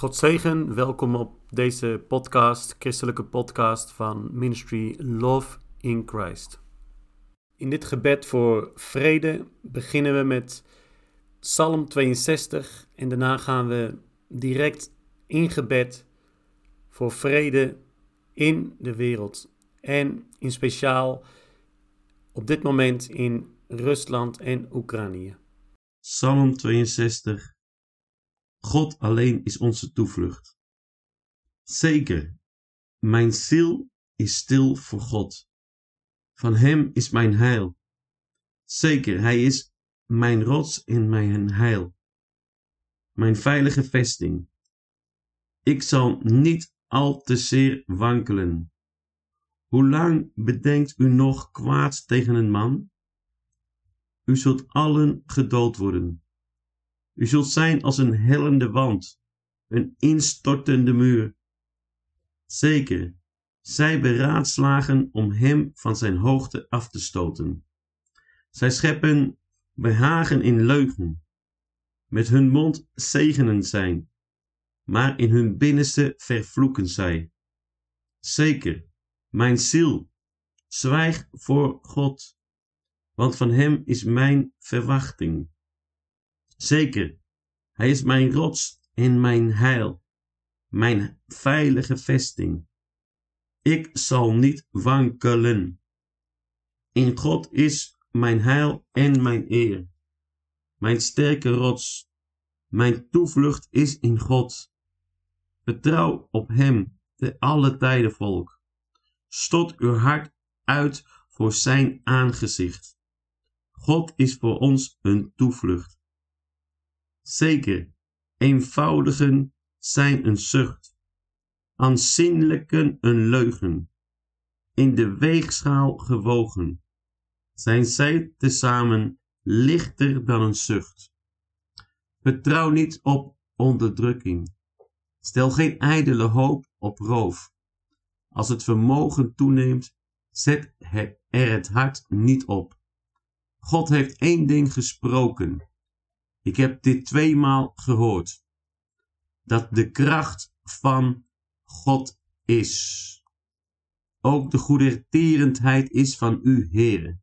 God zegen, welkom op deze podcast, christelijke podcast van Ministry Love in Christ. In dit gebed voor vrede beginnen we met Psalm 62 en daarna gaan we direct in gebed voor vrede in de wereld en in speciaal op dit moment in Rusland en Oekraïne. Psalm 62 God alleen is onze toevlucht. Zeker, mijn ziel is stil voor God. Van Hem is mijn heil. Zeker, Hij is mijn rots en mijn heil. Mijn veilige vesting. Ik zal niet al te zeer wankelen. Hoe lang bedenkt u nog kwaad tegen een man? U zult allen gedood worden. U zult zijn als een hellende wand, een instortende muur. Zeker, zij beraadslagen om hem van zijn hoogte af te stoten. Zij scheppen behagen in leugen. Met hun mond zegenen zij, maar in hun binnenste vervloeken zij. Zeker, mijn ziel, zwijg voor God, want van hem is mijn verwachting. Zeker, hij is mijn rots en mijn heil, mijn veilige vesting. Ik zal niet wankelen. In God is mijn heil en mijn eer, mijn sterke rots. Mijn toevlucht is in God. Vertrouw op Hem te alle tijden, volk. Stot uw hart uit voor Zijn aangezicht. God is voor ons een toevlucht. Zeker, eenvoudigen zijn een zucht, aanzienlijken een leugen. In de weegschaal gewogen, zijn zij tezamen lichter dan een zucht. Vertrouw niet op onderdrukking. Stel geen ijdele hoop op roof. Als het vermogen toeneemt, zet er het hart niet op. God heeft één ding gesproken ik heb dit tweemaal gehoord. Dat de kracht van God is. Ook de goedertierendheid is van u, Heere.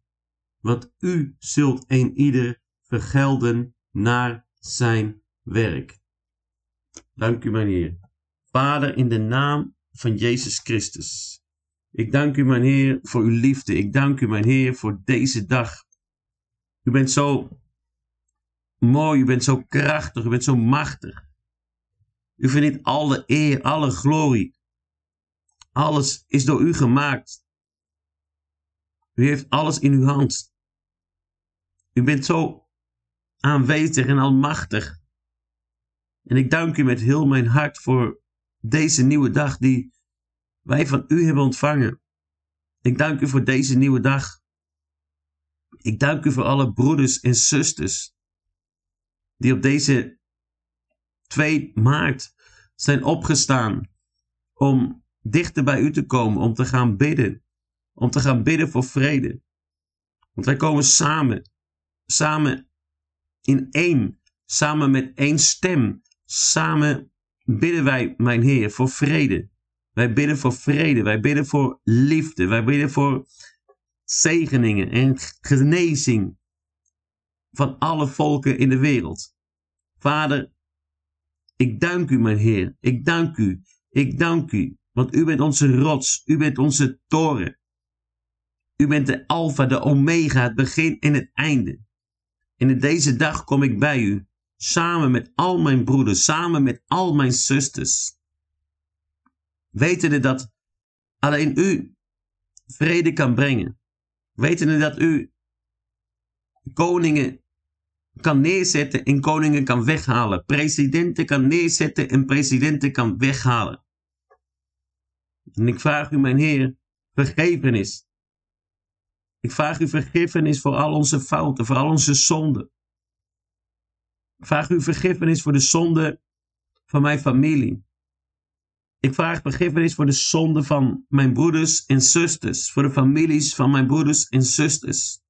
Want u zult een ieder vergelden naar zijn werk. Dank u, mijn Heer. Vader, in de naam van Jezus Christus. Ik dank u, mijn Heer, voor uw liefde. Ik dank u, mijn Heer, voor deze dag. U bent zo mooi, u bent zo krachtig, u bent zo machtig. U verdient alle eer, alle glorie. Alles is door u gemaakt. U heeft alles in uw hand. U bent zo aanwezig en almachtig. En ik dank u met heel mijn hart voor deze nieuwe dag die wij van u hebben ontvangen. Ik dank u voor deze nieuwe dag. Ik dank u voor alle broeders en zusters die op deze 2 maart zijn opgestaan om dichter bij u te komen, om te gaan bidden, om te gaan bidden voor vrede. Want wij komen samen, samen in één, samen met één stem, samen bidden wij, mijn Heer, voor vrede. Wij bidden voor vrede, wij bidden voor liefde, wij bidden voor zegeningen en genezing van alle volken in de wereld. Vader, ik dank u, mijn Heer. Ik dank u. Ik dank u. Want u bent onze rots. U bent onze toren. U bent de Alpha, de Omega, het begin en het einde. En in deze dag kom ik bij u, samen met al mijn broeders, samen met al mijn zusters. Wetende dat alleen u vrede kan brengen. Wetende dat u koningen kan neerzetten en koningen kan weghalen. Presidenten kan neerzetten en presidenten kan weghalen. En ik vraag u, mijn Heer, vergevenis. Ik vraag u vergiffenis voor al onze fouten, voor al onze zonden. Ik vraag u vergiffenis voor de zonde van mijn familie. Ik vraag vergiffenis voor de zonde van mijn broeders en zusters, voor de families van mijn broeders en zusters.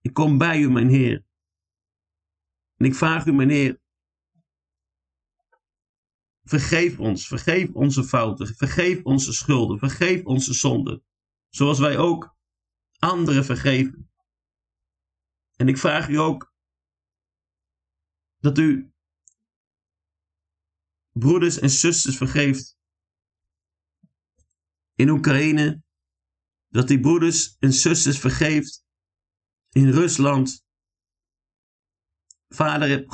Ik kom bij u, mijn Heer. En ik vraag u, meneer, Vergeef ons, vergeef onze fouten, vergeef onze schulden, vergeef onze zonden, zoals wij ook anderen vergeven. En ik vraag u ook dat u broeders en zusters vergeeft in Oekraïne, dat die broeders en zusters vergeeft in Rusland. Vader, heb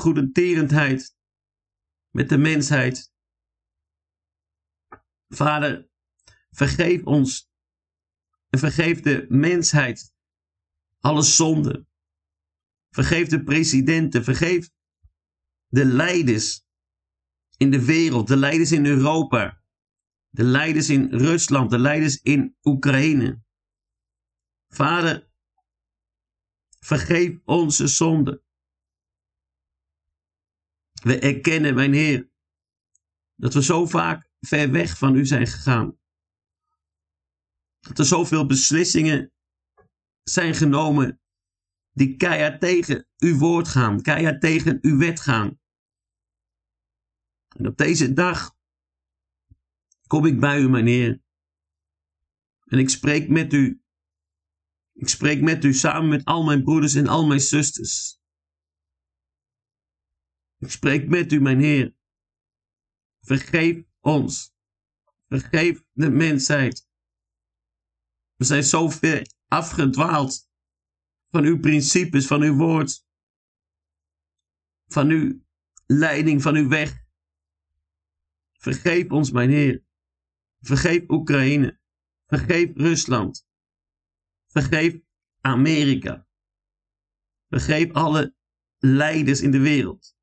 met de mensheid. Vader, vergeef ons en vergeef de mensheid alle zonden. Vergeef de presidenten, vergeef de leiders in de wereld, de leiders in Europa, de leiders in Rusland, de leiders in Oekraïne. Vader, vergeef onze zonden. We erkennen, mijn Heer, dat we zo vaak ver weg van U zijn gegaan. Dat er zoveel beslissingen zijn genomen die keihard tegen uw woord gaan, keihard tegen uw wet gaan. En op deze dag kom ik bij u, mijn Heer. En ik spreek met u. Ik spreek met u samen met al mijn broeders en al mijn zusters. Ik spreek met u, mijn Heer. Vergeef ons. Vergeef de mensheid. We zijn zo ver afgedwaald van uw principes, van uw woord, van uw leiding, van uw weg. Vergeef ons, mijn Heer. Vergeef Oekraïne. Vergeef Rusland. Vergeef Amerika. Vergeef alle leiders in de wereld.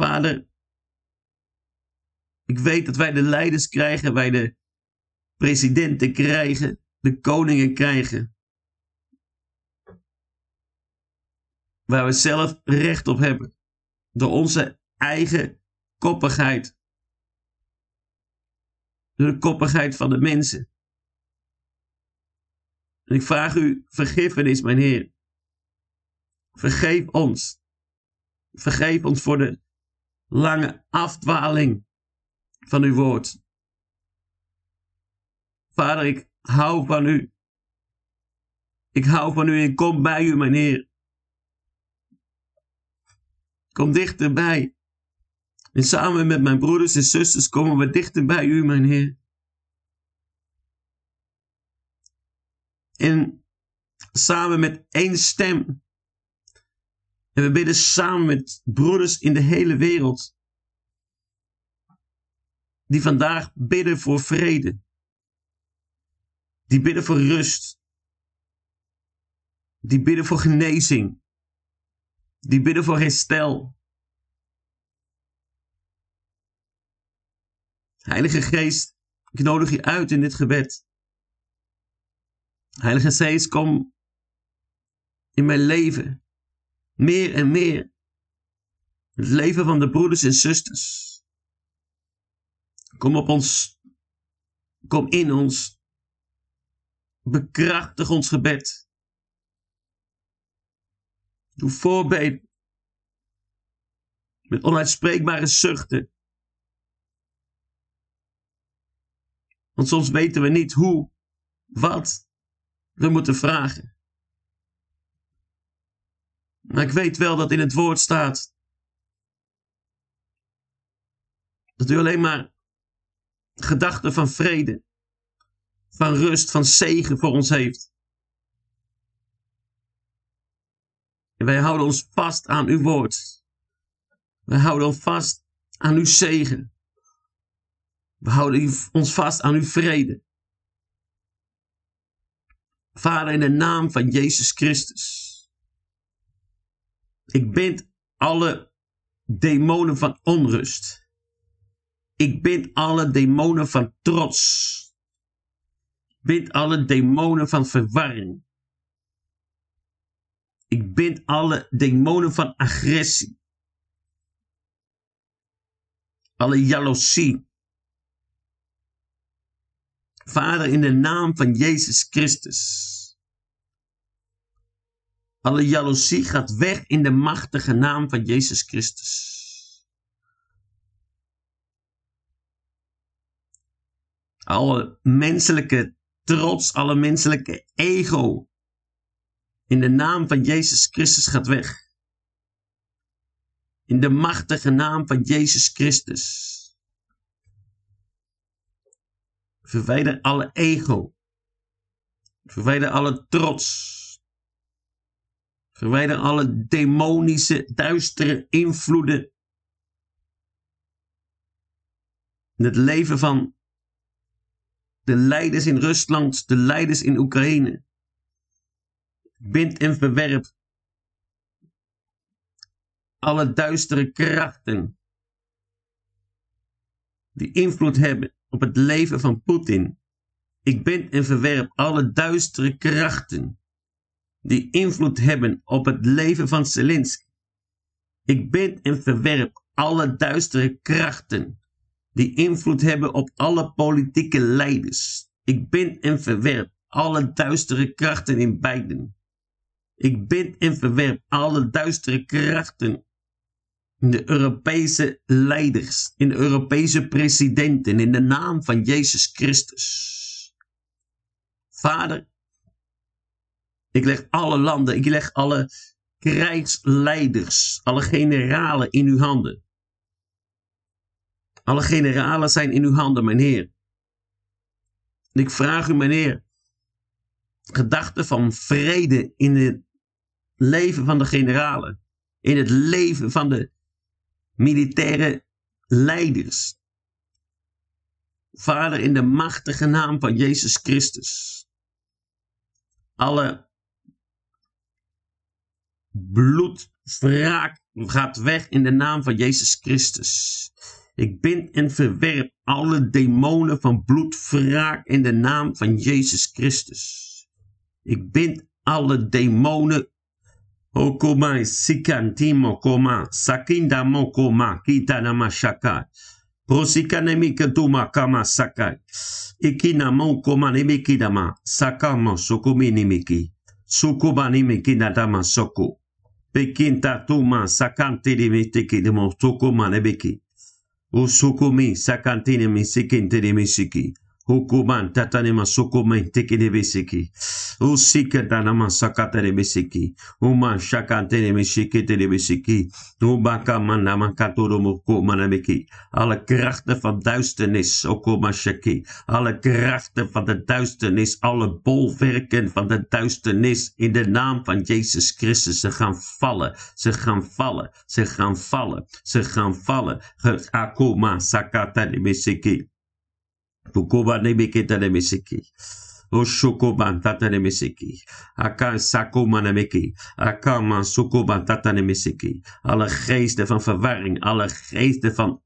Vader, ik weet dat wij de leiders krijgen, wij de presidenten krijgen, de koningen krijgen. Waar we zelf recht op hebben. Door onze eigen koppigheid. Door de koppigheid van de mensen. En ik vraag u vergiffenis, mijn Heer. Vergeef ons. Vergeef ons voor de lange afdwaling van uw woord. Vader, ik hou van u. Ik hou van u en kom bij u, mijn Heer. Kom dichterbij. En samen met mijn broeders en zusters komen we dichter bij u, mijn Heer. En samen met één stem. En we bidden samen met broeders in de hele wereld. Die vandaag bidden voor vrede. Die bidden voor rust. Die bidden voor genezing. Die bidden voor herstel. Heilige Geest, ik nodig je uit in dit gebed. Heilige Geest, kom in mijn leven. Meer en meer. Het leven van de broeders en zusters. Kom op ons. Kom in ons. Bekrachtig ons gebed. Doe voorbeeld. Met onuitspreekbare zuchten. Want soms weten we niet hoe, wat we moeten vragen. Maar ik weet wel dat in het woord staat dat u alleen maar gedachten van vrede, van rust, van zegen voor ons heeft. En wij houden ons vast aan uw woord. Wij houden ons vast aan uw zegen. We houden ons vast aan uw vrede. Vader, in de naam van Jezus Christus. Ik bind alle demonen van onrust. Ik bind alle demonen van trots. Ik bind alle demonen van verwarring. Ik bind alle demonen van agressie. Alle jaloezie. Vader, in de naam van Jezus Christus. Alle jaloezie gaat weg in de machtige naam van Jezus Christus. Alle menselijke trots, alle menselijke ego. In de naam van Jezus Christus gaat weg. In de machtige naam van Jezus Christus. Verwijder alle ego. Verwijder alle trots. Verwijder alle demonische, duistere invloeden. In het leven van de leiders in Rusland, de leiders in Oekraïne. Bind en verwerp alle duistere krachten die invloed hebben op het leven van Poetin. Ik bind en verwerp alle duistere krachten die invloed hebben op het leven van Zelensky. Ik bind en verwerp alle duistere krachten die invloed hebben op alle politieke leiders. Ik bind en verwerp alle duistere krachten in beiden. Ik bind en verwerp alle duistere krachten in de Europese leiders, in de Europese presidenten, in de naam van Jezus Christus. Vader, ik leg alle landen, ik leg alle krijgsleiders, alle generalen in uw handen. Alle generalen zijn in uw handen, mijn Heer. Ik vraag u, mijn Heer, gedachten van vrede in het leven van de generalen, in het leven van de militaire leiders. Vader, in de machtige naam van Jezus Christus. Alle bloedwraak gaat weg in de naam van Jezus Christus. Ik bind en verwerp alle demonen van bloedwraak in de naam van Jezus Christus. Ik bind alle demonen Okoma sikantimo koma sakinda mokoma kitanama shaka. Prosikane tuma kama sakai. Ikina mokoma nemikidama sakama sokumi nimiki. Sukuba nimiki nadama soko. Pekinta tuma sakante limitiki de mo sokoma nebeki. Usukumi sakantine misikinte de misiki. Hukuman tatanema sukumen tekine besiki. Usika danama sakatene besiki. Uma shakantene misikitene besiki. Ubaka manama katoro moko manabeki. Alle krachten van duisternis, okoma shaki. Alle krachten van de duisternis, alle bolwerken van de duisternis in de naam van Jezus Christus. Ze gaan vallen, ze gaan vallen, ze gaan vallen, ze gaan vallen. Akoma sakatene besiki. Tukoba nebeketa nebeseki. Oshokoban tata nemeseki. Akan sakoma nemeki. Akaman sokoban tata nemeseki. Alle geesten van verwarring, alle geesten van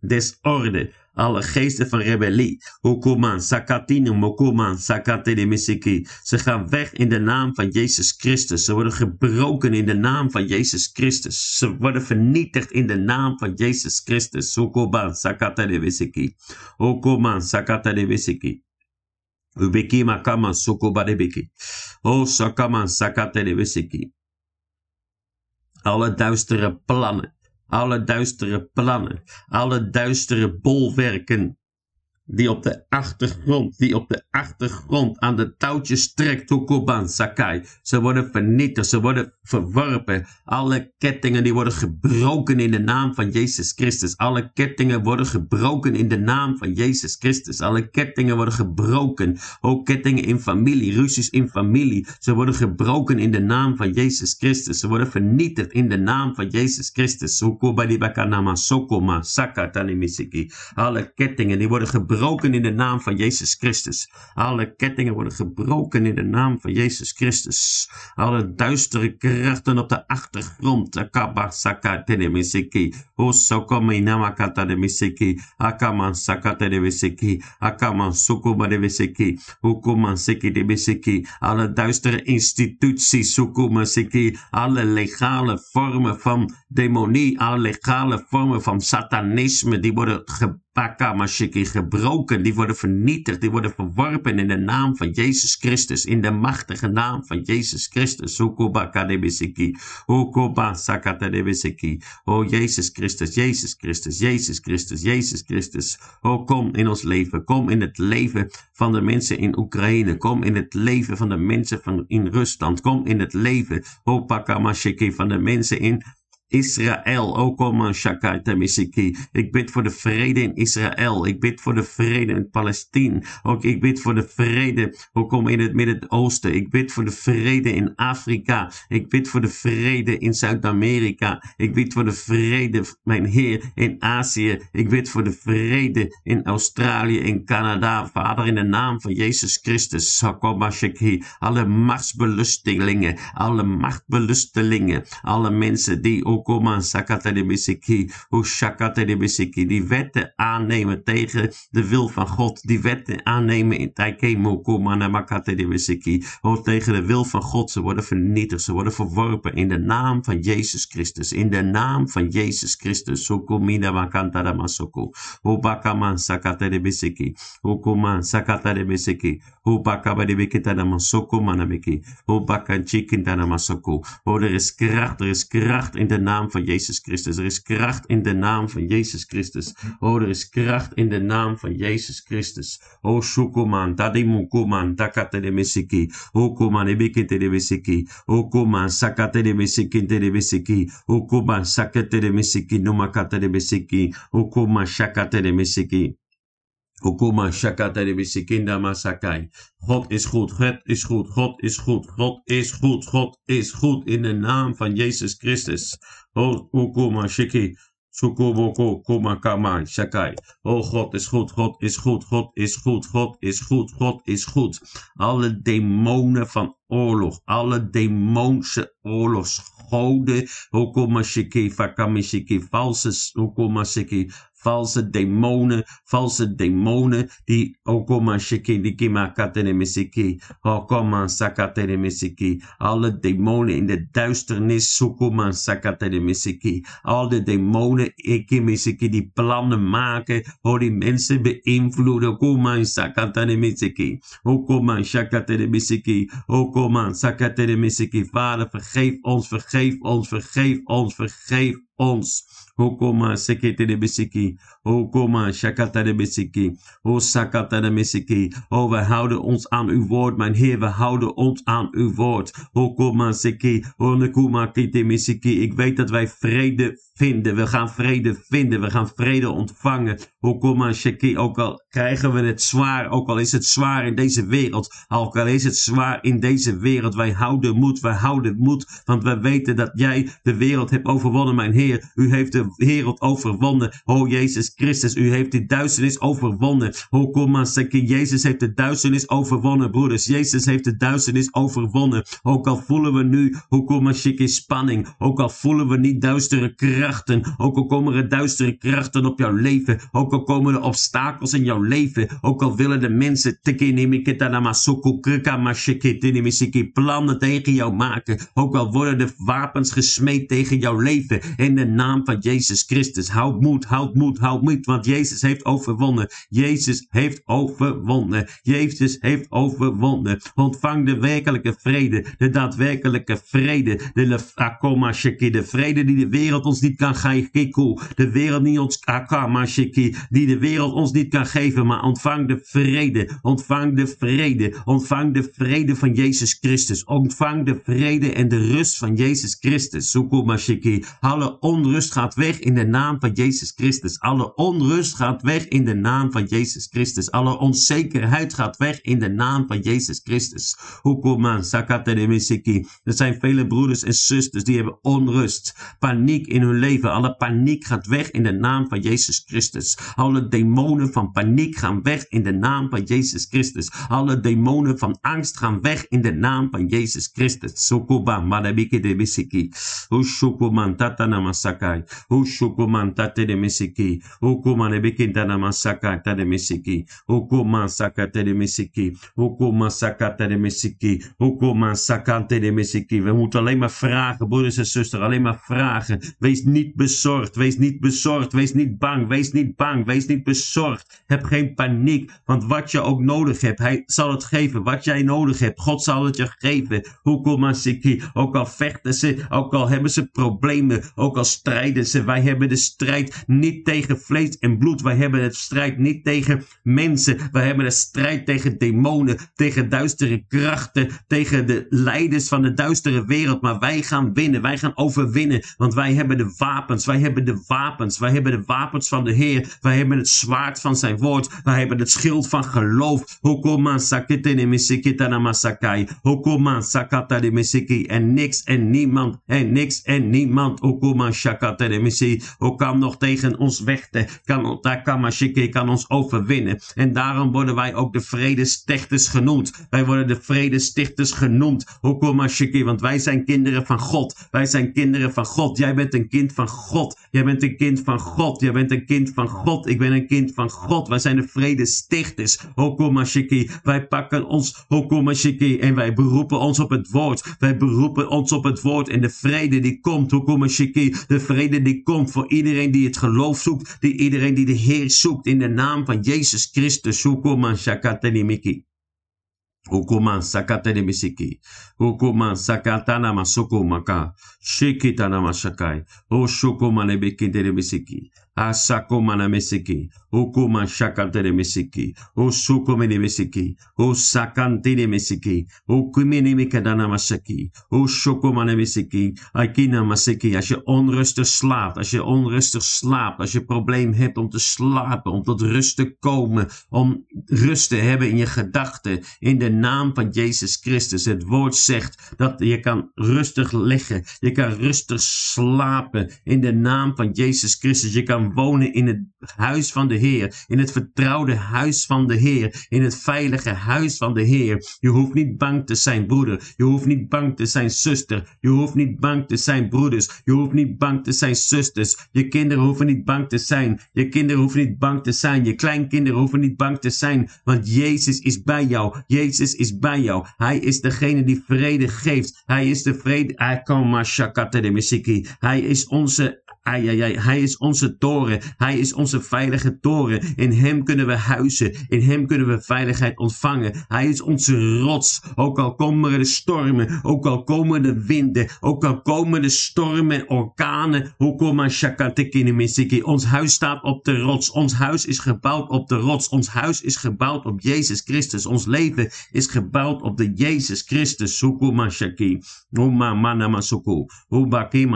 desorde, alle geesten van rebellie. Hukuman, sakatine, mokuman, sakatine misiki. Ze gaan weg in de naam van Jezus Christus. Ze worden gebroken in de naam van Jezus Christus. Ze worden vernietigd in de naam van Jezus Christus. Hukuman, sakatine misiki. Hukuman, sakatine misiki. Ubeki makama sokoba debeki. O sakaman sakatine misiki. Alle duistere plannen alle duistere plannen, alle duistere bolwerken die op de achtergrond, die op de achtergrond aan de touwtjes trekt, Tokoban Sakai. Ze worden vernietigd, ze worden verworpen. Alle kettingen die worden gebroken in de naam van Jezus Christus. Alle kettingen worden gebroken in de naam van Jezus Christus. Alle kettingen worden gebroken. Ook kettingen in familie, ruzies in familie. Ze worden gebroken in de naam van Jezus Christus. Ze worden vernietigd in de naam van Jezus Christus. Sokoma, Sakatani Misiki. Alle kettingen die worden gebroken gebroken in de naam van Jezus Christus. Alle kettingen worden gebroken in de naam van Jezus Christus. Alle duistere krachten op de achtergrond. Akaman sakata de misiki. Akaman sukuma de misiki. Hukuman siki de misiki. Alle duistere instituties. Sukuma siki. Alle legale vormen van demonie, alle legale vormen van satanisme, die worden Pakamashiki gebroken, die worden vernietigd, die worden verworpen in de naam van Jezus Christus, in de machtige naam van Jezus Christus. Hukubakadebisiki, Hukubasakatadebisiki. O Jezus Christus, Jezus Christus, Jezus Christus, Jezus Christus. O kom in ons leven, kom in het leven van de mensen in Oekraïne, kom in het leven van de mensen van in Rusland, kom in het leven, O Pakamashiki, van de mensen in Israël, ook om. Ik bid voor de vrede in Israël. Ik bid voor de vrede in Palestine. Ook ik bid voor de vrede, ook om in het Midden-Oosten. Ik bid voor de vrede in Afrika. Ik bid voor de vrede in Zuid-Amerika. Ik bid voor de vrede, mijn Heer, in Azië. Ik bid voor de vrede in Australië, in Canada. Vader, in de naam van Jezus Christus. Alle machtsbelustelingen, alle machtbelustelingen, alle mensen die ook Ushakatadebisiki, die wetten aannemen tegen de wil van God, die wetten aannemen in Koma Namakatadebisiki, oh tegen de wil van God, ze worden vernietigd, ze worden verworpen in de naam van Jezus Christus, in de naam van Jezus Christus, Sokomina Makantara Masoko, Obakaman Sakatadebisiki, Okoma Sakatadebisiki, Obakabadebikitana Masoko Manabiki, Obakanchikintana Masoko, oh er is kracht, er is kracht in de naam naam van Jezus Christus. Er is kracht in de naam van Jezus Christus. Oh, er is kracht in de naam van Jezus Christus. Oh, shukuman, tadimukuman, takate de misiki. Oh, kuman, ebikite de misiki. Oh, kuman, sakate de misiki, de misiki. Oh, kuman, sakate de misiki, numakate de misiki. Oh, kuman, shakate de misiki. Okuma shakata de bisikinda masakai. God is goed, God is goed, God is goed, God is goed, God is goed in de naam van Jezus Christus. Okuma shiki. Sukuboko kuma kama shakai. Oh, God is goed, God is goed, God is goed, God is goed, God is goed. Alle demonen van oorlog, alle demonse oorlogsgoden, Okuma shiki, fakami valse Okuma shiki, valse demonen, valse demonen, die okoma shiki dikima katene misiki, okoma sakatene misiki, alle demonen in de duisternis, sukuma sakatene misiki, alle demonen ikimisiki die plannen maken, hoe die mensen beïnvloeden, okoma sakatene misiki, okoma sakatene misiki, okoma sakatene misiki, vader vergeef ons, vergeef ons, vergeef ons, vergeef ons. Hokoma sekete de besiki. Hokoma shakata de besiki. O sakata de besiki. O, we houden ons aan uw woord, mijn Heer. We houden ons aan uw woord. Hokoma seki. O nekuma kite misiki. Ik weet dat wij vrede vinden. We gaan vrede vinden. We gaan vrede ontvangen. Hokoma sheki. Ook al krijgen we het zwaar. Ook al is het zwaar in deze wereld. Ook al is het zwaar in deze wereld. Wij houden moed. Wij houden moed. Want wij weten dat jij de wereld hebt overwonnen, mijn Heer. U heeft de wereld overwonnen. O Jezus Christus, u heeft de duisternis overwonnen. O kom Jezus heeft de duisternis overwonnen, broeders. Jezus heeft de duisternis overwonnen. Ook al voelen we nu, hoe kom maar, spanning. Ook al voelen we niet duistere krachten. Ook al komen er duistere krachten op jouw leven. Ook al komen er obstakels in jouw leven. Ook al willen de mensen plannen tegen jou maken. Ook al worden de wapens gesmeed tegen jouw leven. In de naam van Jezus Christus. Houd moed, houd moed, houd moed, want Jezus heeft overwonnen. Jezus heeft overwonnen. Jezus heeft overwonnen. Ontvang de werkelijke vrede, de daadwerkelijke vrede, de akoma de vrede die de wereld ons niet kan geven. De wereld niet ons akama die de wereld ons niet kan geven, maar ontvang de vrede, ontvang de vrede, ontvang de vrede van Jezus Christus. Ontvang de vrede en de rust van Jezus Christus. Sukuma Alle onrust gaat weg in de naam van Jezus Christus. Alle onrust gaat weg in de naam van Jezus Christus. Alle onzekerheid gaat weg in de naam van Jezus Christus. Hukuman misiki. Er zijn vele broeders en zusters die hebben onrust, paniek in hun leven. Alle paniek gaat weg in de naam van Jezus Christus. Alle demonen van paniek gaan weg in de naam van Jezus Christus. Alle demonen van angst gaan weg in de naam van Jezus Christus. Sukuba, madabike de bisiki. Ushukuman tatana masakai. O shokoman tate de mesiki. O koman ebekenta na masaka tate mesiki. O koman sakate de mesiki. O koman sakate de mesiki. O koman sakante de mesiki. We moeten alleen maar vragen, broeders en zusters. Alleen maar vragen. Wees niet bezorgd. Wees niet bezorgd. Wees niet bang. Wees niet bang. Wees niet bezorgd. Heb geen paniek. Want wat je ook nodig hebt, hij zal het geven. Wat jij nodig hebt, God zal het je geven. Hoekom Siki. Ook al vechten ze, ook al hebben ze problemen, ook al strijden ze. Wij hebben de strijd niet tegen vlees en bloed. Wij hebben het strijd niet tegen mensen. Wij hebben de strijd tegen demonen, tegen duistere krachten, tegen de leiders van de duistere wereld. Maar wij gaan winnen, wij gaan overwinnen. Want wij hebben de wapens, wij hebben de wapens, wij hebben de wapens van de Heer. Wij hebben het zwaard van zijn woord, wij hebben het schild van geloof. De. En niks en niemand, en niks en niemand. Hokoman misiki. Ook kan nog tegen ons vechten. Kan, daar kan ons overwinnen. En daarom worden wij ook de vredestichters genoemd. Wij worden de vredestichters genoemd. Hokoman shiki. Want wij zijn kinderen van God. Wij zijn kinderen van God. Jij bent een kind van God. Jij bent een kind van God. Jij bent een kind van God. Ik ben een kind van God. Wij zijn de vredestichters. Hokomashiki. Wij pakken ons Hokomashiki en wij beroepen ons op het woord. Wij beroepen ons op het woord en de vrede die komt. Hokomashiki. De vrede die komt voor iedereen die het geloof zoekt. Die iedereen die de Heer zoekt in de naam van Jezus Christus. Hukuman sakatene misiki. Hukuman sakatana masoko maka. Shikitana masakai. O shukumane bekindere misiki. Asako manamesiki, Ukuma shakantene mesiki, O sukumene mesiki, O sakantene mesiki, O kumene mikadana masaki, O mesiki, Akina. Als je onrustig slaapt, als je onrustig slaapt, als je probleem hebt om te slapen, om tot rust te komen, om rust te hebben in je gedachten, in de naam van Jezus Christus. Het woord zegt dat je kan rustig liggen, je kan rustig slapen in de naam van Jezus Christus. Je kan wonen in het huis van de Heer, in het vertrouwde huis van de Heer, in het veilige huis van de Heer. Je hoeft niet bang te zijn, broeder. Je hoeft niet bang te zijn, zuster. Je hoeft niet bang te zijn, broeders. Je hoeft niet bang te zijn, zusters. Je kinderen hoeven niet bang te zijn. Je kinderen hoeven niet bang te zijn. Je kleinkinderen hoeven niet bang te zijn, want Jezus is bij jou. Jezus is bij jou. Hij is degene die vrede geeft. Hij is de vrede. Hij is onze Ai, ai, ai. Hij is onze toren. Hij is onze veilige toren. In hem kunnen we huizen. In hem kunnen we veiligheid ontvangen. Hij is onze rots. Ook al komen de stormen. Ook al komen de winden. Ook al komen de stormen, orkanen. Ons huis staat op de rots. Ons huis is gebouwd op de rots. Ons huis is gebouwd op Jezus Christus. Ons leven is gebouwd op de Jezus Christus. Hukuma shaki. Uma mana masuku. Ubaki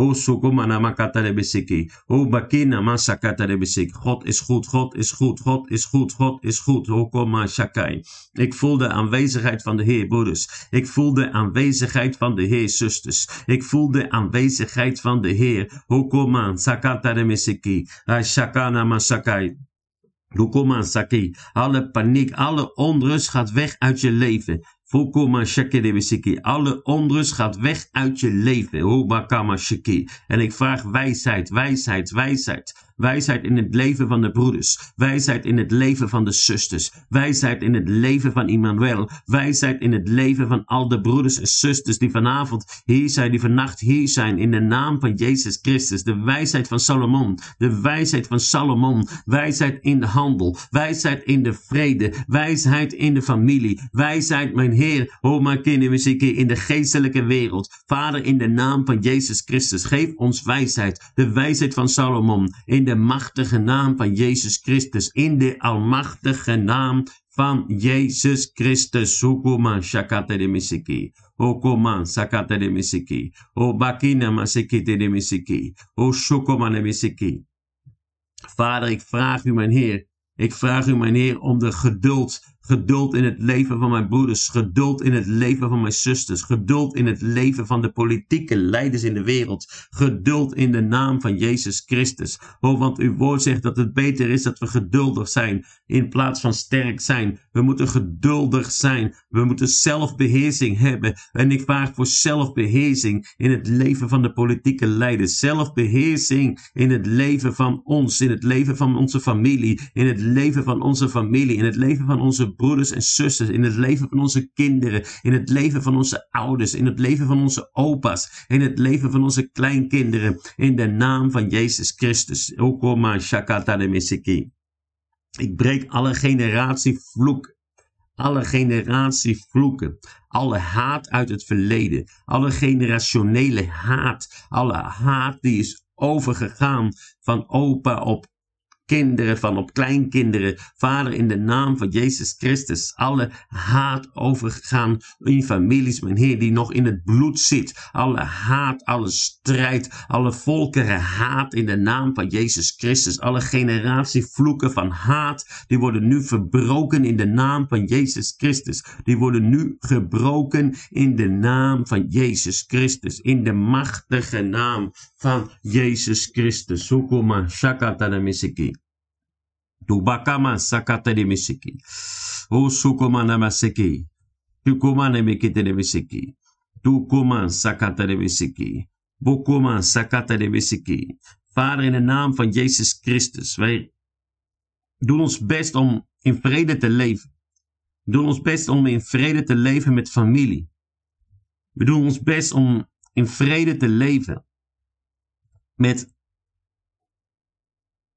misiki. O sukumana makatalebesiki. O bakina masakatalebesik. God is goed, God is goed, God is goed, God is goed. O koma shakai. Ik voel de aanwezigheid van de Heer, broeders. Ik voel de aanwezigheid van de Heer, zusters. Ik voel de aanwezigheid van de Heer. O koma sakatalemesiki. Shakana masakai. Hukuma saki. Alle paniek, alle onrust gaat weg uit je leven. Fukuma Shiki. Alle onrust gaat weg uit je leven. Hubakama Shiki. En ik vraag wijsheid, wijsheid, wijsheid. Wijsheid in het leven van de broeders. Wijsheid in het leven van de zusters. Wijsheid in het leven van Immanuel. Wijsheid in het leven van al de broeders en zusters die vanavond hier zijn, die vannacht hier zijn. In de naam van Jezus Christus. De wijsheid van Salomon. De wijsheid van Salomon. Wijsheid in de handel. Wijsheid in de vrede. Wijsheid in de familie. Wijsheid, mijn Heer. Oh, mijn kinderen, in de geestelijke wereld. Vader, in de naam van Jezus Christus. Geef ons wijsheid. De wijsheid van Salomon. In de de machtige naam van Jezus Christus. In de almachtige naam van Jezus Christus. Hukuman shakate de misiki. Hukuman sakate de misiki. O bakina masikite de misiki. O shukuman de misiki. Vader, ik vraag u, mijn Heer. Ik vraag u, mijn Heer, om de geduld Geduld in het leven van mijn broeders. Geduld in het leven van mijn zusters. Geduld in het leven van de politieke leiders in de wereld. Geduld in de naam van Jezus Christus. Oh, want uw woord zegt dat het beter is dat we geduldig zijn in plaats van sterk zijn. We moeten geduldig zijn. We moeten zelfbeheersing hebben. En ik vraag voor zelfbeheersing in het leven van de politieke leiders. Zelfbeheersing in het leven van ons, in het leven van onze familie, in het leven van onze familie, in het leven van onze broeders en zusters, in het leven van onze kinderen, in het leven van onze ouders, in het leven van onze opa's, in het leven van onze kleinkinderen, in de naam van Jezus Christus. Okoma. Ik breek alle generatievloek alle generatievloeken, alle haat uit het verleden, alle generationele haat, alle haat die is overgegaan van opa op kinderen, van op kleinkinderen. Vader, in de naam van Jezus Christus, alle haat overgegaan in families, mijn Heer, die nog in het bloed zit. Alle haat, alle strijd, alle volkeren haat in de naam van Jezus Christus. Alle generatievloeken van haat, die worden nu verbroken in de naam van Jezus Christus. Die worden nu gebroken in de naam van Jezus Christus. In de machtige naam van Jezus Christus. Sukuma shakata misiki. Tubakama sakatele misiki. O sukuma namasiki. Tukuma nemikitele misiki. Tukuma sakatele misiki. Bukuma sakatele misiki. Vader, in de naam van Jezus Christus, wij doen ons best om in vrede te leven. We doen ons best om in vrede te leven met familie. We doen ons best om in vrede te leven met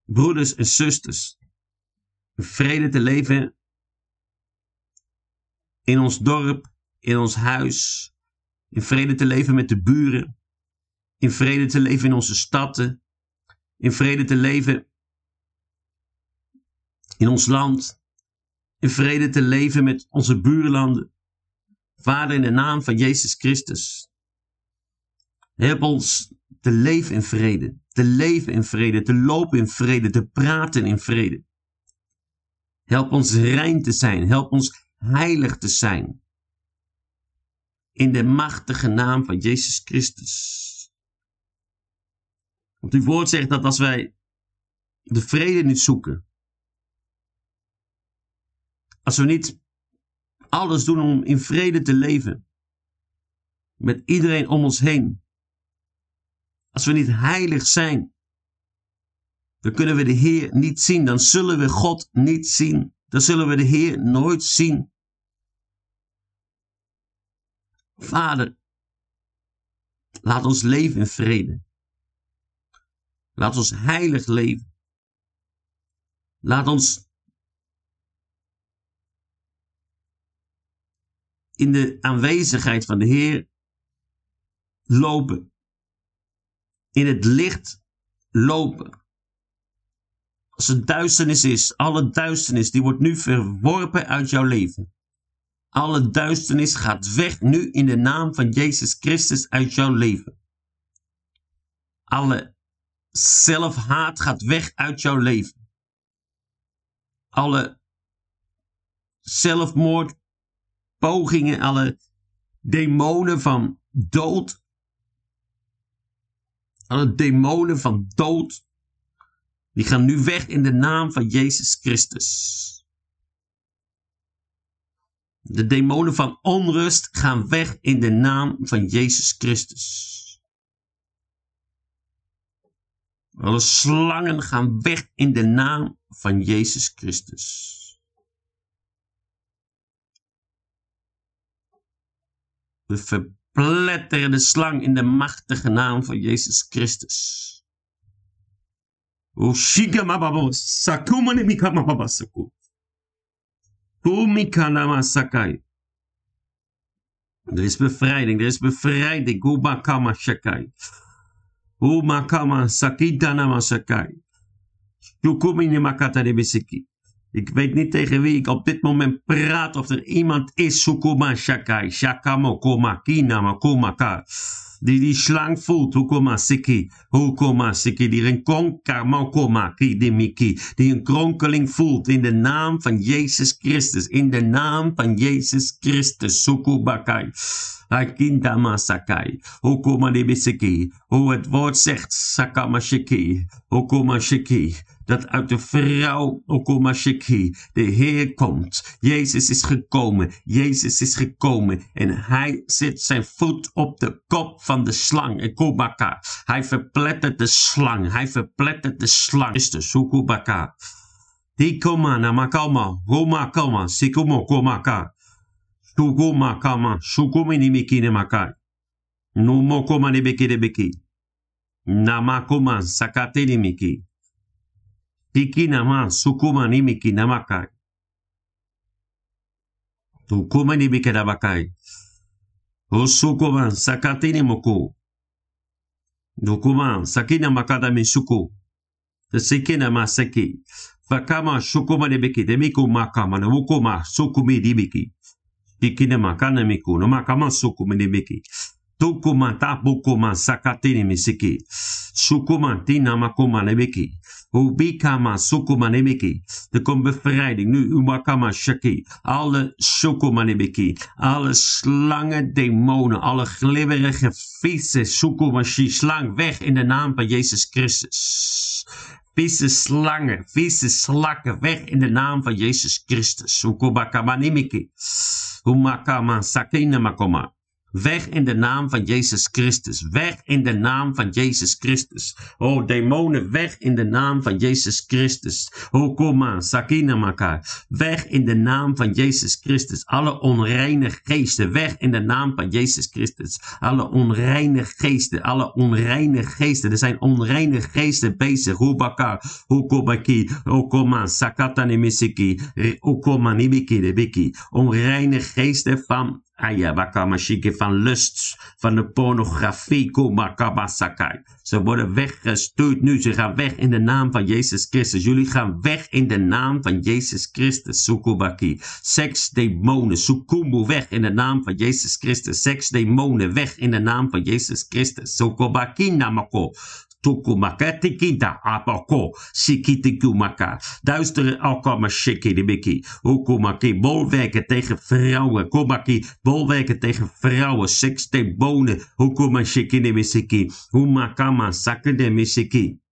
broeders en zusters. Vrede te leven in ons dorp, in ons huis. In vrede te leven met de buren. In vrede te leven in onze stad. In vrede te leven in ons land. In vrede te leven met onze buurlanden. Vader, in de naam van Jezus Christus. Help ons te leven in vrede. Te leven in vrede. Te lopen in vrede. Te praten in vrede. Help ons rein te zijn. Help ons heilig te zijn. In de machtige naam van Jezus Christus. Want uw woord zegt dat als wij de vrede niet zoeken. Als we niet alles doen om in vrede te leven. Met iedereen om ons heen. Als we niet heilig zijn, dan kunnen we de Heer niet zien. Dan zullen we God niet zien. Dan zullen we de Heer nooit zien. Vader, laat ons leven in vrede. Laat ons heilig leven. Laat ons in de aanwezigheid van de Heer lopen in het licht lopen. Als het duisternis is, alle duisternis, die wordt nu verworpen uit jouw leven. Alle duisternis gaat weg nu in de naam van Jezus Christus uit jouw leven. Alle zelfhaat gaat weg uit jouw leven. Alle zelfmoordpogingen, alle demonen van dood alle demonen van dood, die gaan nu weg in de naam van Jezus Christus. De demonen van onrust gaan weg in de naam van Jezus Christus. Alle slangen gaan weg in de naam van Jezus Christus. We Pletteren de slang in de machtige naam van Jezus Christus. Er is bevrijding, er is bevrijding. Guma kama shakai. Uma kama sakita nama sakai. Yukumi ne makata de bisiki. Ik weet niet tegen wie ik op dit moment praat of er iemand is. Sukuma shakai, shakamo koma kina makuma ka. die die slang voelt, hukoma siki, hukoma siki, die een kidimiki, die een kronkeling voelt in de naam van Jezus Christus, in de naam van Jezus Christus, sukubakai. Akindama sakai, hukoma debisiki, hoe het woord zegt, sakama shiki, hukoma shiki, dat uit de vrouw Okomashiki de Heer komt. Jezus is gekomen, Jezus is gekomen en hij zet zijn voet op de kop van de slang, Okobaka. Hij verplettert de slang, hij verplettert de slang. Is de Okobaka. Tikoma namakama, Roma kama, Sikomo komaka. Sugoma kama, Sugumi nimiki nemakai. Numo koma nebeki debeki. Namakoma sakate nimiki. pikinama sukumani mikinamakay. Tukumani mikinabakay. Usukuman sakatini muku. Dukuman sakina makadami suku. Sikina maseki. Fakama sukumani biki demiku makama na mukuma sukumi dibiki. Pikina makana miku no makama sukumani biki. Tukuman tapukuma sakatini misiki. Sukuman tina makuma lebeki. Miki. Ubikama sukumanebiki. Er komt bevrijding. Nu umakama shaki. Alle sukumanebiki. Alle slangen, demonen. Alle glibberige, vieze sukumashi. Slang weg in de naam van Jezus Christus. Vieze slangen, vieze slakken weg in de naam van Jezus Christus. Sukubakama nimiki. Umakama sakina makoma. Weg in de naam van Jezus Christus. Weg in de naam van Jezus Christus. Oh, demonen, weg in de naam van Jezus Christus. Oh, kom maar, sakina elkaar. Weg in de naam van Jezus Christus. Alle onreine geesten, weg in de naam van Jezus Christus. Alle onreine geesten, alle onreine geesten. Er zijn onreine geesten bezig. Hoe bakar, hoe kobaki, oh, kom maar, sakata nemisiki, oh, nibiki, debiki. Onreine geesten van Ayabakamashike van lust, van de pornografie. Ze worden weggestuurd nu. Ze gaan weg in de naam van Jezus Christus. Jullie gaan weg in de naam van Jezus Christus. Sukubaki. Seksdemonen. Sukumbu weg in de naam van Jezus Christus. Seksdemonen weg in de naam van Jezus Christus. Sukubaki namako. Tukumaka tikinta apako sikitikumaka. Duistere alkama shikidibiki. Ukumaki bolwerken tegen vrouwen. Kumaki bolwerken tegen vrouwen. Seks demonen. Ukuma shikidimisiki. Umakama sakidemisiki.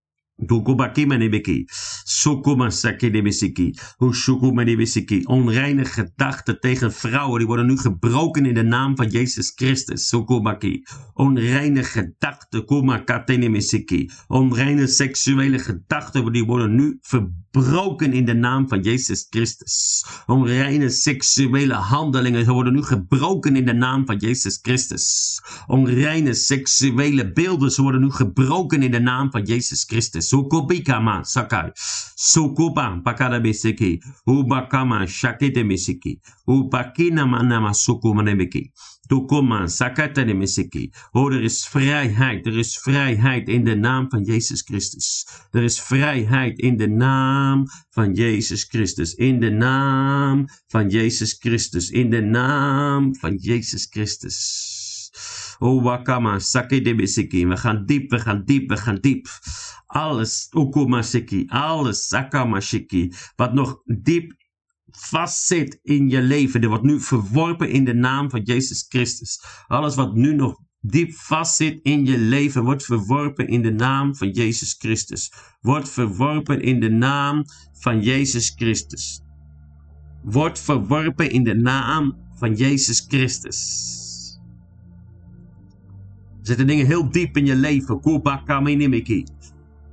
Onreine gedachten tegen vrouwen. Die worden nu gebroken in de naam van Jezus Christus. Sukubaki. Onreine gedachten. Kuma katenemisiki. Onreine seksuele gedachten. Die worden nu verbroken in de naam van Jezus Christus. Onreine seksuele handelingen. Ze worden nu gebroken in de naam van Jezus Christus. Onreine seksuele beelden. Ze worden nu gebroken in de naam van Jezus Christus. Sukubikama sakai. Sukuba pakada beseki. Ubakama shakete mesiki. Ubakina manama sukumanemeki. Tukuma sakata de mesiki. Oh, er is vrijheid. Er is vrijheid in de naam van Jezus Christus. Er is vrijheid in de naam van Jezus Christus. In de naam van Jezus Christus. In de naam van Jezus Christus. Oh, wakama, sake besiki. We gaan diep, we gaan diep, we gaan diep. Alles, ukumasiki, alles, sakamashiki. Wat nog diep vastzit in je leven. Dat wordt nu verworpen in de naam van Jezus Christus. Alles wat nu nog diep vastzit in je leven, wordt verworpen in de naam van Jezus Christus. Wordt verworpen in de naam van Jezus Christus. Wordt verworpen in de naam van Jezus Christus. Er zitten dingen heel diep in je leven. Kubakaminimiki.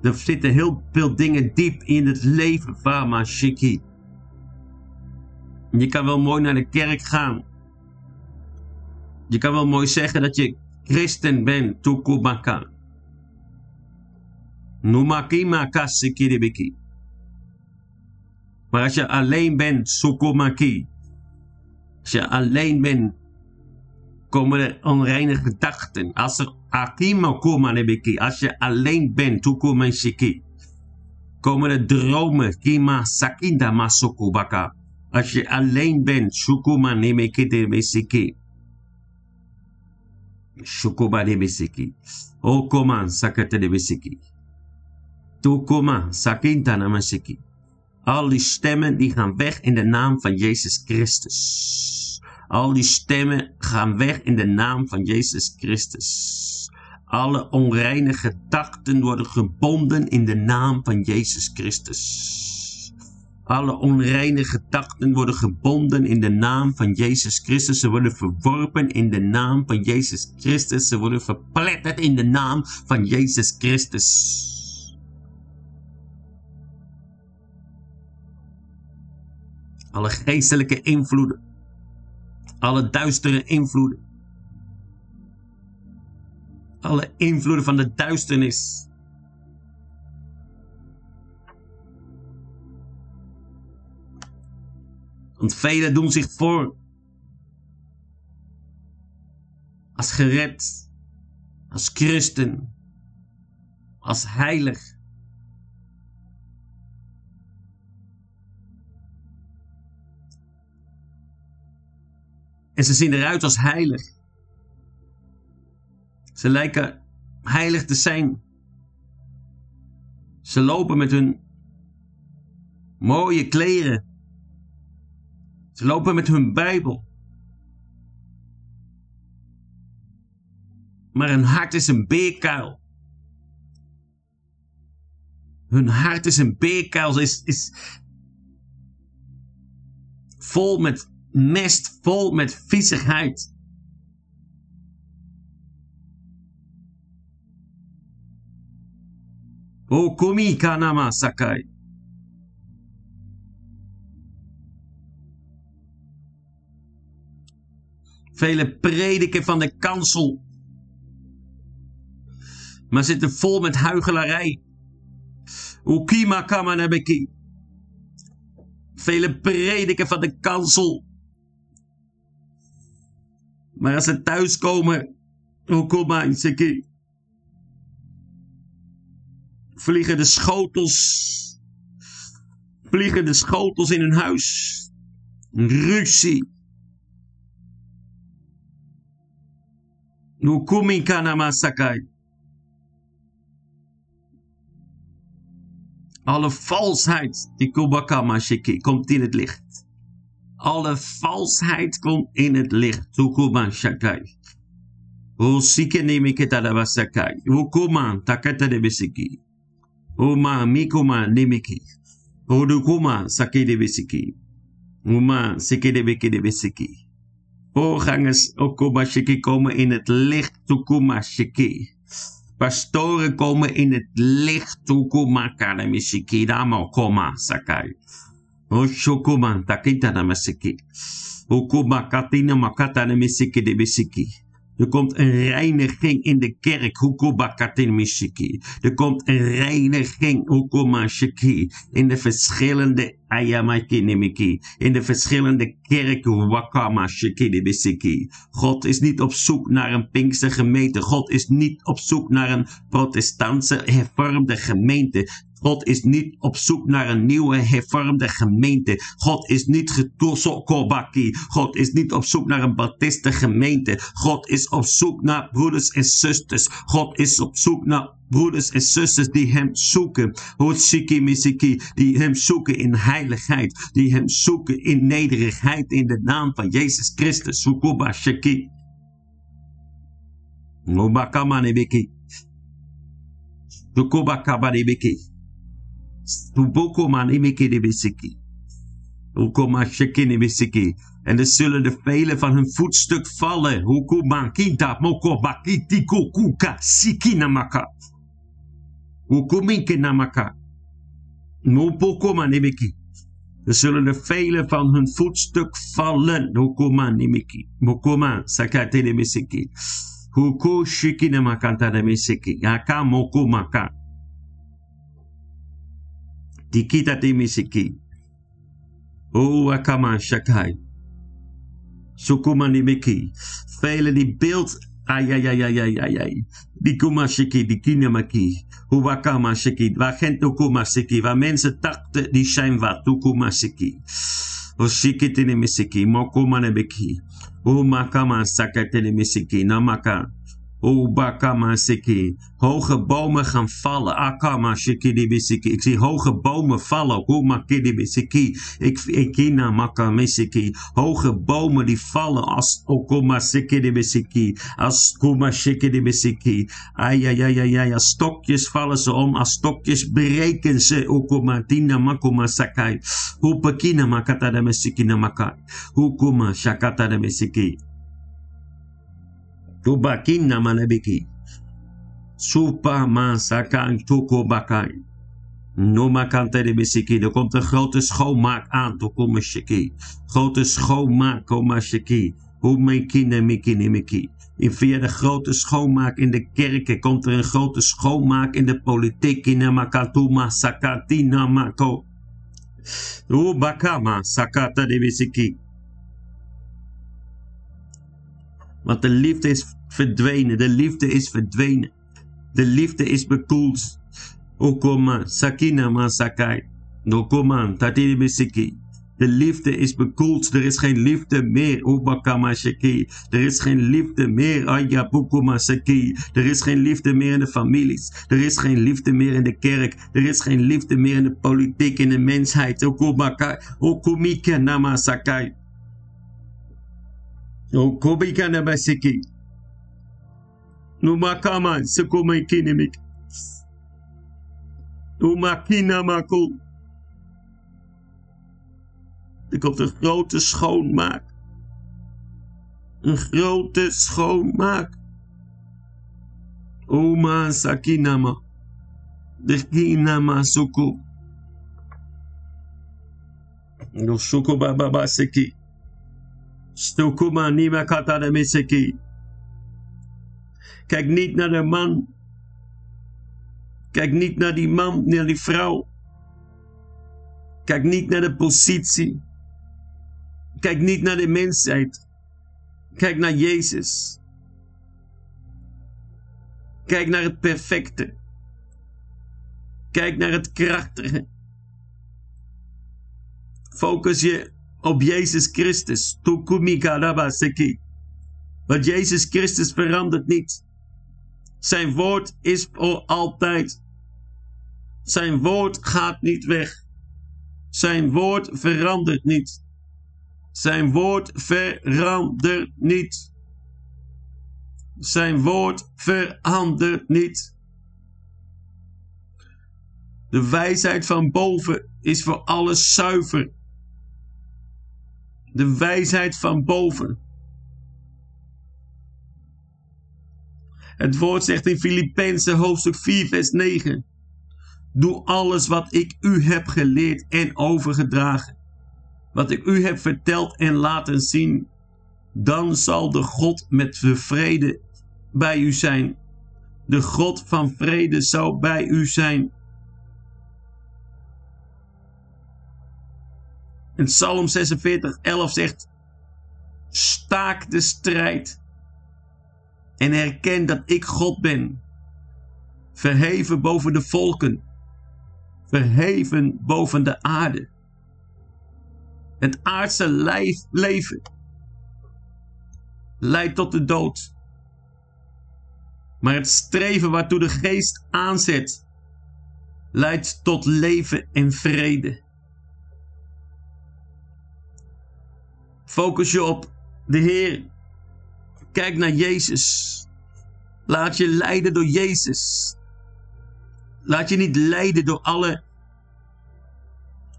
Er zitten heel veel dingen diep in het leven van Mashiki. Je kan wel mooi naar de kerk gaan. Je kan wel mooi zeggen dat je christen bent, Tukubaka. Numakima kasikiribiki. Maar als je alleen bent, Sukumaki. Als je alleen bent, komen onreine gedachten. Als er akima kumanebiki. Als je alleen bent, Tukumashiki. Komen er dromen, kima sakinda masukubaka. Als je alleen bent, Shukuma Nemekete Mesiki. Shokoba de besiki. Okoma sakate de besiki. Tokoma sakinta namasiki. Al die stemmen die gaan weg in de naam van Jezus Christus. Al die stemmen gaan weg in de naam van Jezus Christus. Alle onreine gedachten worden gebonden in de naam van Jezus Christus. Alle onreine gedachten worden gebonden in de naam van Jezus Christus. Ze worden verworpen in de naam van Jezus Christus. Ze worden verpletterd in de naam van Jezus Christus. Alle geestelijke invloeden. Alle duistere invloeden. Alle invloeden van de duisternis Want velen doen zich voor als gered, als christen, als heilig. En ze zien eruit als heilig. Ze lijken heilig te zijn. Ze lopen met hun mooie kleren. Ze lopen met hun Bijbel. Maar hun hart is een beerkuil. Hun hart is een beerkuil. Is, is vol met mest, vol met viezigheid. O komi kanama sakai. Vele prediken van de kansel. Maar zitten vol met huigelarij. Ukima kamanabeki. Vele prediken van de kansel. Maar als ze thuiskomen, Ukuma Seki. Vliegen de schotels. Vliegen de schotels in hun huis. Ruzie. Nukumi Kanama Sakai. Alle valsheid, die Kubakama Shiki, komt in het licht. Alle valsheid komt in het licht. Tukuma Shakai. Usike Nimike Tadabasakai. De Bisiki. Uma Mikuma Nimiki. Udukuma Saki de Bisiki. Uma Siki de Biki de Bisiki. Voorgangers Okumashiki komen in het licht Tukumashiki. Pastoren komen in het licht Tukumakanamishiki. Damo koma sakai. Oshokuman takita namasiki. Ukuma katina makata namasiki de bisiki. Er komt een reiniging in de kerk. Hukubakatinmishiki. Er komt een reiniging. Hukumashiki. In de verschillende Ayamakinimiki. In de verschillende kerken. Wakamashiki. God is niet op zoek naar een Pinkse gemeente. God is niet op zoek naar een protestantse hervormde gemeente. God is niet op zoek naar een nieuwe hervormde gemeente. God is niet getosokobaki. God is niet op zoek naar een baptiste gemeente. God is op zoek naar broeders en zusters. God is op zoek naar broeders en zusters die hem zoeken. Hotsiki misiki, die hem zoeken in heiligheid. Die hem zoeken in nederigheid in de naam van Jezus Christus. Sukuba shaki. Mubakama nebeki. Sukuba kabanebeki. En er zullen de velen van hun voetstuk vallen. Hukuma kita moko bakiti kukuka sikinamaka. Hukuminke namaka. Nopokoma nimiki. Er zullen de velen van hun voetstuk vallen. Hukuma nimiki. Mokoma sakate nemesiki. Huku shikinamakanta nemesiki. Aka mokumaka. Dikita Dimisiki. O Akama Shakai. Sukuma Nimiki. Velen die beeld. Ai, ai, ai, ai, ai, ai, ai. Die Kumashiki, die Kinamaki. Huwakama Shiki. Waar geen Tukumasiki. Waar mensen dachten, die zijn wat. Tukumasiki. Oshiki Tinemisiki. Mokuma Nebeki. Umakama Sakatene Misiki. Namaka. Hoge bomen gaan vallen. Akama Shikidibisiki. Ik zie hoge bomen vallen. Kuma Kidibisiki. Ik ikina Makamesiki. Hoge bomen die vallen als Okuma Sikidibisiki. Als Kuma Shikidibisiki. Ayayayaya. Stokjes vallen ze om. Als stokjes breken ze. Okuma Tina Makuma Sakai. Hupakina Makata de Mesiki Namakai. Hukuma Shakata de. Tubakin na malebiki. Supa tukobakai. Nomakante de besiki. Er komt een grote schoonmaak aan. Tokomashiki. Grote schoonmaak. Komashiki. Miki. En via de grote schoonmaak in de kerken komt er een grote schoonmaak in de politiek. In makatuma sakatina mako. Ubakama sakata de besiki. Want de liefde is verdwenen. De liefde is verdwenen. De liefde is bekoeld. Okoma, sakina ma sakai. Okoma, tatiri besiki. De liefde is bekoeld. Er is geen liefde meer. Obakama shaki. Er is geen liefde meer. Ayapukuma saki. Er is geen liefde meer in de families. Er is geen liefde meer in de kerk. Er is geen liefde meer in de politiek, in de mensheid. Okobaka. Okumika nama sakai. Okobika siki. Numakama sekomai kinemik. Umakina makul. Er komt een grote schoonmaak. Een grote schoonmaak. Oma sakinama. De kinama suku. No suku baba. Stukuma nima kata de miseki. Kijk niet naar de man. Kijk niet naar die man, naar die vrouw. Kijk niet naar de positie. Kijk niet naar de mensheid. Kijk naar Jezus. Kijk naar het perfecte. Kijk naar het krachtige. Focus je op Jezus Christus. Want Jezus Christus verandert niet. Zijn woord is voor altijd. Zijn woord gaat niet weg. Zijn woord verandert niet. Zijn woord verandert niet. Zijn woord verandert niet. De wijsheid van boven is voor alles zuiver. De wijsheid van boven. Het woord zegt in Filippenzen hoofdstuk 4 vers 9. Doe alles wat ik u heb geleerd en overgedragen. Wat ik u heb verteld en laten zien. Dan zal de God met de vrede bij u zijn. De God van vrede zal bij u zijn. En Psalm 46, 11 zegt: Staak de strijd en herken dat ik God ben. Verheven boven de volken, verheven boven de aarde. Het aardse lijf, leven leidt tot de dood. Maar het streven waartoe de geest aanzet, leidt tot leven en vrede. Focus je op de Heer. Kijk naar Jezus. Laat je leiden door Jezus. Laat je niet leiden door alle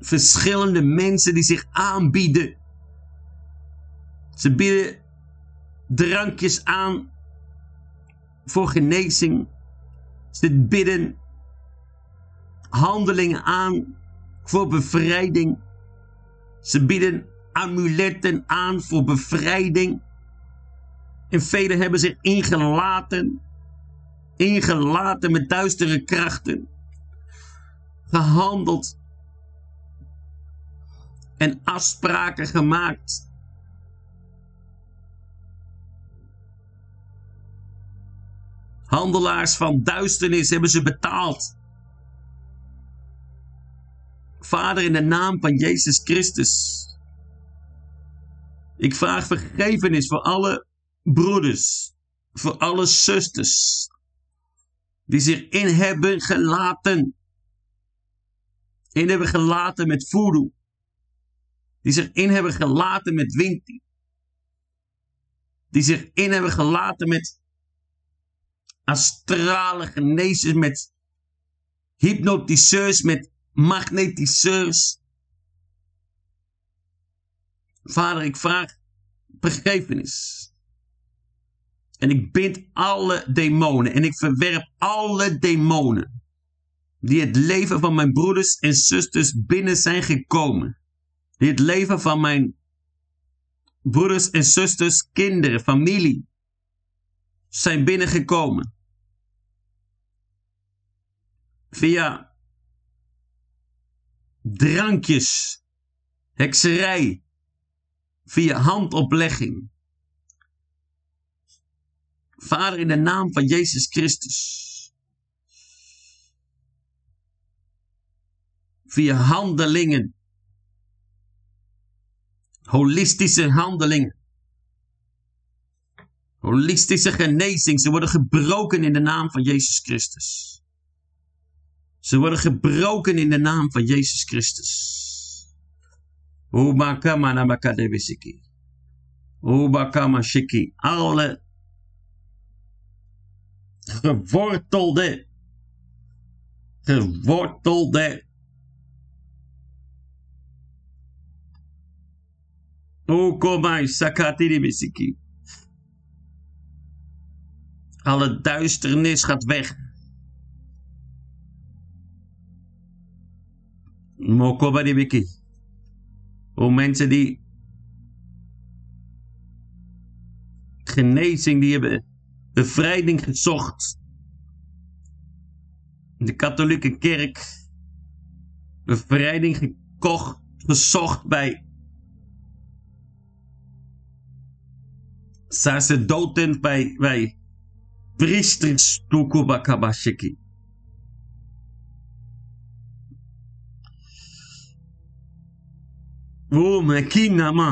verschillende mensen die zich aanbieden. Ze bieden drankjes aan voor genezing. Ze bidden handelingen aan voor bevrijding. Ze bieden amuletten aan voor bevrijding. En velen hebben zich ingelaten, ingelaten met duistere krachten, gehandeld en afspraken gemaakt. Handelaars van duisternis hebben ze betaald. Vader, in de naam van Jezus Christus. Ik vraag vergevenis voor alle broeders voor alle zusters die zich in hebben gelaten. In hebben gelaten met voodoo. Die zich in hebben gelaten met winti. Die zich in hebben gelaten met astrale genezers, met hypnotiseurs, met magnetiseurs. Vader, ik vraag vergevenis. En ik bind alle demonen en ik verwerp alle demonen die het leven van mijn broeders en zusters binnen zijn gekomen. Die het leven van mijn broeders en zusters, kinderen, familie zijn binnengekomen. Via drankjes, hekserij, via handoplegging. Vader, in de naam van Jezus Christus. Via handelingen. Holistische handelingen. Holistische genezing. Ze worden gebroken in de naam van Jezus Christus. Ze worden gebroken in de naam van Jezus Christus. Ubakama makadebisiki. Ubakama shiki. Alle gewortelde, gewortelde. Ukomai sakatiri Alle duisternis gaat weg. Mokobaribiki. Hoe mensen die genezing, die hebben bevrijding gezocht. De katholieke kerk bevrijding gekocht, gezocht bij sacerdoten, bij, bij priesters, Tukubakabashiki.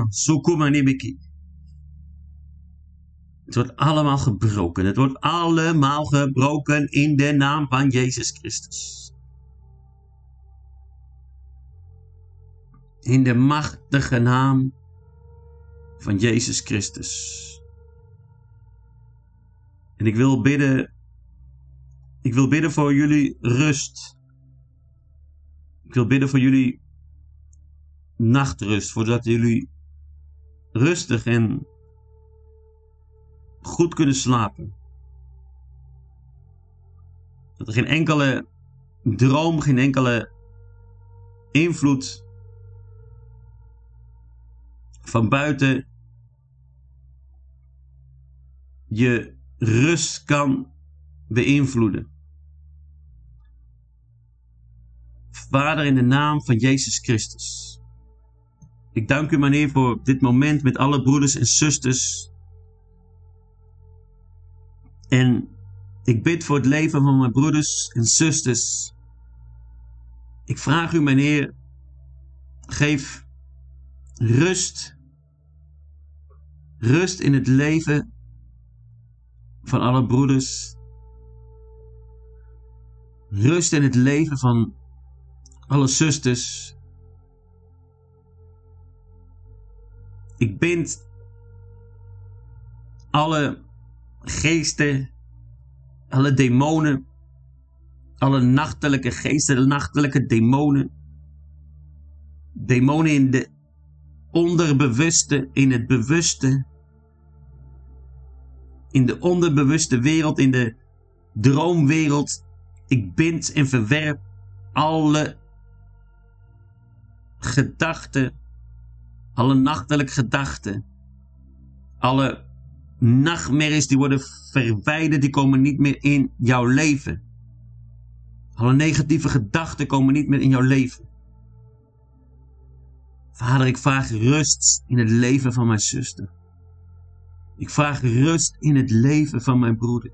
Sukumanibiki. Het wordt allemaal gebroken. Het wordt allemaal gebroken in de naam van Jezus Christus. In de machtige naam van Jezus Christus. En ik wil bidden. Ik wil bidden voor jullie rust. Ik wil bidden voor jullie nachtrust, voordat jullie rustig en goed kunnen slapen. Dat er geen enkele droom, geen enkele invloed van buiten je rust kan beïnvloeden. Vader, in de naam van Jezus Christus. Ik dank u, meneer, voor dit moment met alle broeders en zusters en ik bid voor het leven van mijn broeders en zusters. Ik vraag u, mijn Heer, geef rust. Rust in het leven van alle broeders. Rust in het leven van alle zusters. Ik bind alle geesten, alle demonen, alle nachtelijke geesten, nachtelijke demonen, demonen in de onderbewuste, in het bewuste, in de onderbewuste wereld, in de droomwereld. Ik bind en verwerp alle gedachten, alle nachtelijke gedachten, alle nachtmerries die worden verwijderd, die komen niet meer in jouw leven. Alle negatieve gedachten komen niet meer in jouw leven. Vader, ik vraag rust in het leven van mijn zuster. Ik vraag rust in het leven van mijn broeder.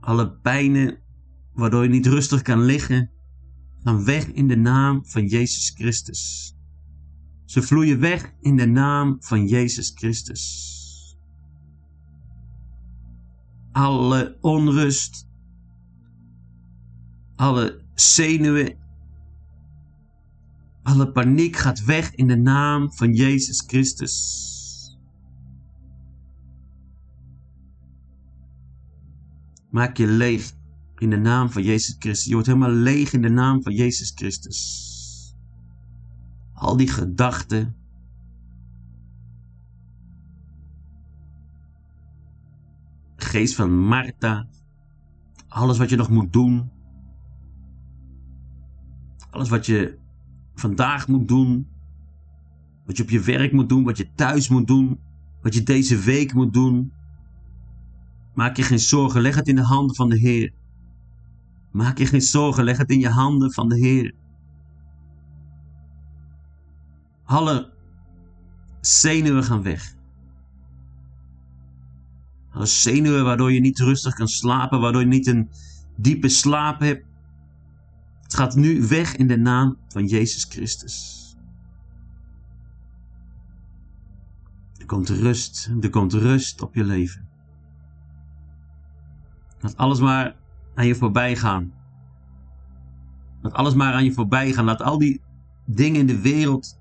Alle pijnen waardoor je niet rustig kan liggen, gaan weg in de naam van Jezus Christus. Ze vloeien weg in de naam van Jezus Christus. alle onrust, alle zenuwen, alle paniek gaat weg in de naam van Jezus Christus. Maak je leeg in de naam van Jezus Christus. Je wordt helemaal leeg in de naam van Jezus Christus. Al die gedachten. Geest van Martha. Alles wat je nog moet doen. Alles wat je vandaag moet doen. Wat je op je werk moet doen. Wat je thuis moet doen. Wat je deze week moet doen. Maak je geen zorgen. Leg het in de handen van de Heer. Maak je geen zorgen. Leg het in je handen van de Heer. Alle zenuwen gaan weg. Alle zenuwen waardoor je niet rustig kan slapen, waardoor je niet een diepe slaap hebt. Het gaat nu weg in de naam van Jezus Christus. Er komt rust, er komt rust op je leven. Laat alles maar aan je voorbij gaan. Laat alles maar aan je voorbij gaan. Laat al die dingen in de wereld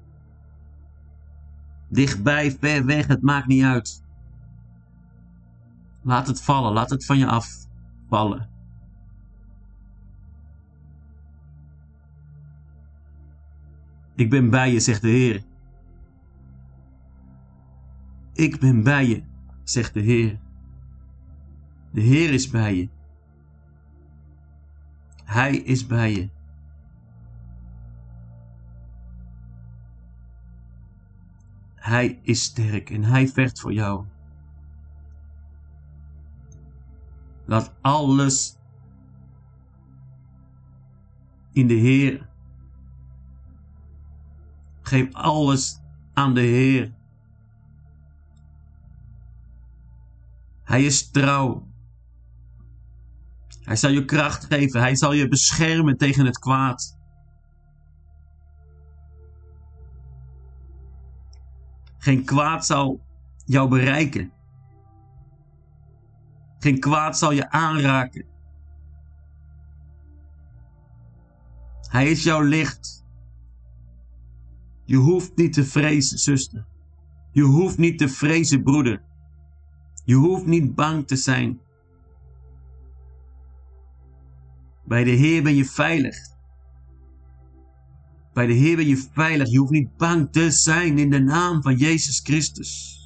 dichtbij, ver weg, het maakt niet uit. Laat het vallen, laat het van je afvallen. Ik ben bij je, zegt de Heer. Ik ben bij je, zegt de Heer. De Heer is bij je. Hij is bij je. Hij is sterk en hij vecht voor jou. Laat alles in de Heer. Geef alles aan de Heer. Hij is trouw. Hij zal je kracht geven. Hij zal je beschermen tegen het kwaad. Geen kwaad zal jou bereiken. Geen kwaad zal je aanraken. Hij is jouw licht. Je hoeft niet te vrezen, zuster. Je hoeft niet te vrezen, broeder. Je hoeft niet bang te zijn. Bij de Heer ben je veilig. Bij de Heer ben je veilig. Je hoeft niet bang te zijn in de naam van Jezus Christus.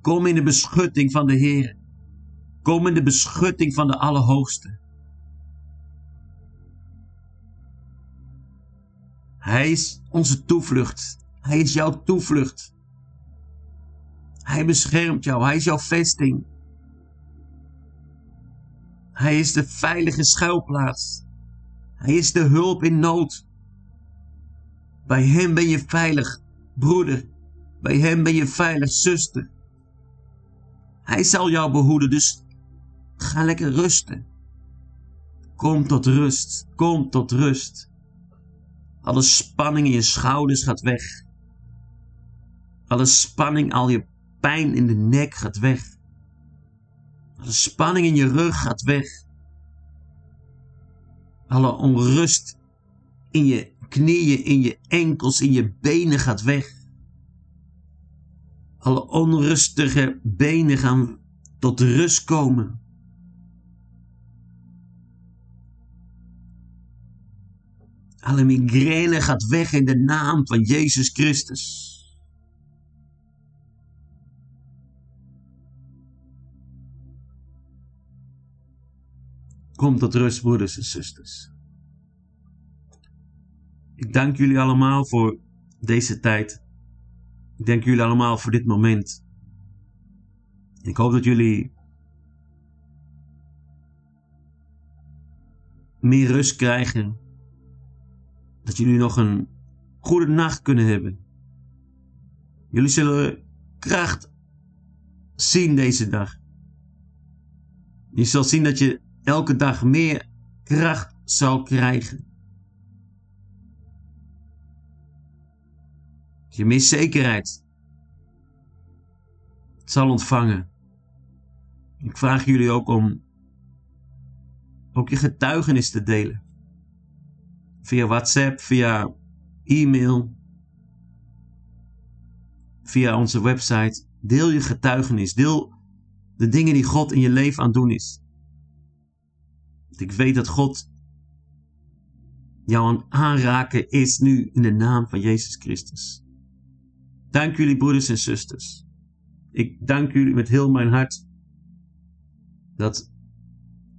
Kom in de beschutting van de Heer. Kom in de beschutting van de Allerhoogste. Hij is onze toevlucht. Hij is jouw toevlucht. Hij beschermt jou. Hij is jouw vesting. Hij is de veilige schuilplaats. Hij is de hulp in nood. Bij hem ben je veilig, broeder. Bij hem ben je veilig, zuster. Hij zal jou behoeden, dus ga lekker rusten. Kom tot rust, kom tot rust. Alle spanning in je schouders gaat weg. Alle spanning, al je pijn in de nek gaat weg. Alle spanning in je rug gaat weg. Alle onrust in je knieën, in je enkels, in je benen gaat weg. Alle onrustige benen gaan tot rust komen. Alle migraine gaat weg in de naam van Jezus Christus. Kom tot rust, broeders en zusters. Ik dank jullie allemaal voor deze tijd. Ik dank jullie allemaal voor dit moment. Ik hoop dat jullie meer rust krijgen. Dat jullie nog een goede nacht kunnen hebben. Jullie zullen kracht zien deze dag. Je zal zien dat je elke dag meer kracht zal krijgen. Je mist zekerheid. zal ontvangen. Ik vraag jullie ook om ook je getuigenis te delen. Via WhatsApp, via e-mail, via onze website. Deel je getuigenis. Deel de dingen die God in je leven aan het doen is. Ik weet dat God jou aan aanraken is nu in de naam van Jezus Christus. Dank jullie broeders en zusters. Ik dank jullie met heel mijn hart dat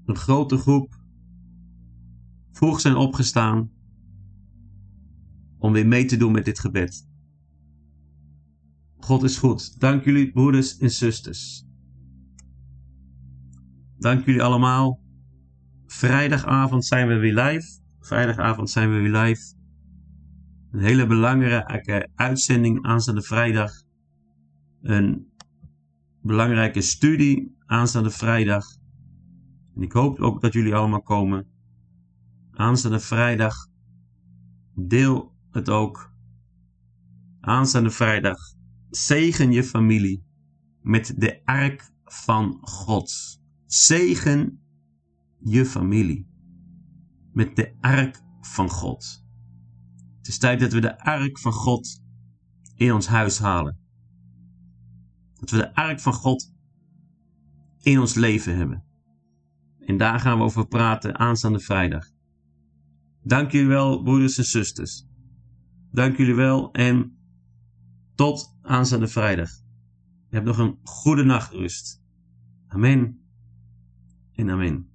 een grote groep vroeg zijn opgestaan om weer mee te doen met dit gebed. God is goed. Dank jullie broeders en zusters. Dank jullie allemaal. Vrijdagavond zijn we weer live. Vrijdagavond zijn we weer live. Een hele belangrijke uitzending aanstaande vrijdag. Een belangrijke studie aanstaande vrijdag. En ik hoop ook dat jullie allemaal komen. Aanstaande vrijdag. Deel het ook. Aanstaande vrijdag. Zegen je familie met de ark van God. Zegen je familie met de ark van God. Het is tijd dat we de ark van God in ons huis halen. Dat we de ark van God in ons leven hebben. En daar gaan we over praten aanstaande vrijdag. Dank jullie wel, broeders en zusters. Dank jullie wel en tot aanstaande vrijdag. Je hebt nog een goede nachtrust. Amen en amen.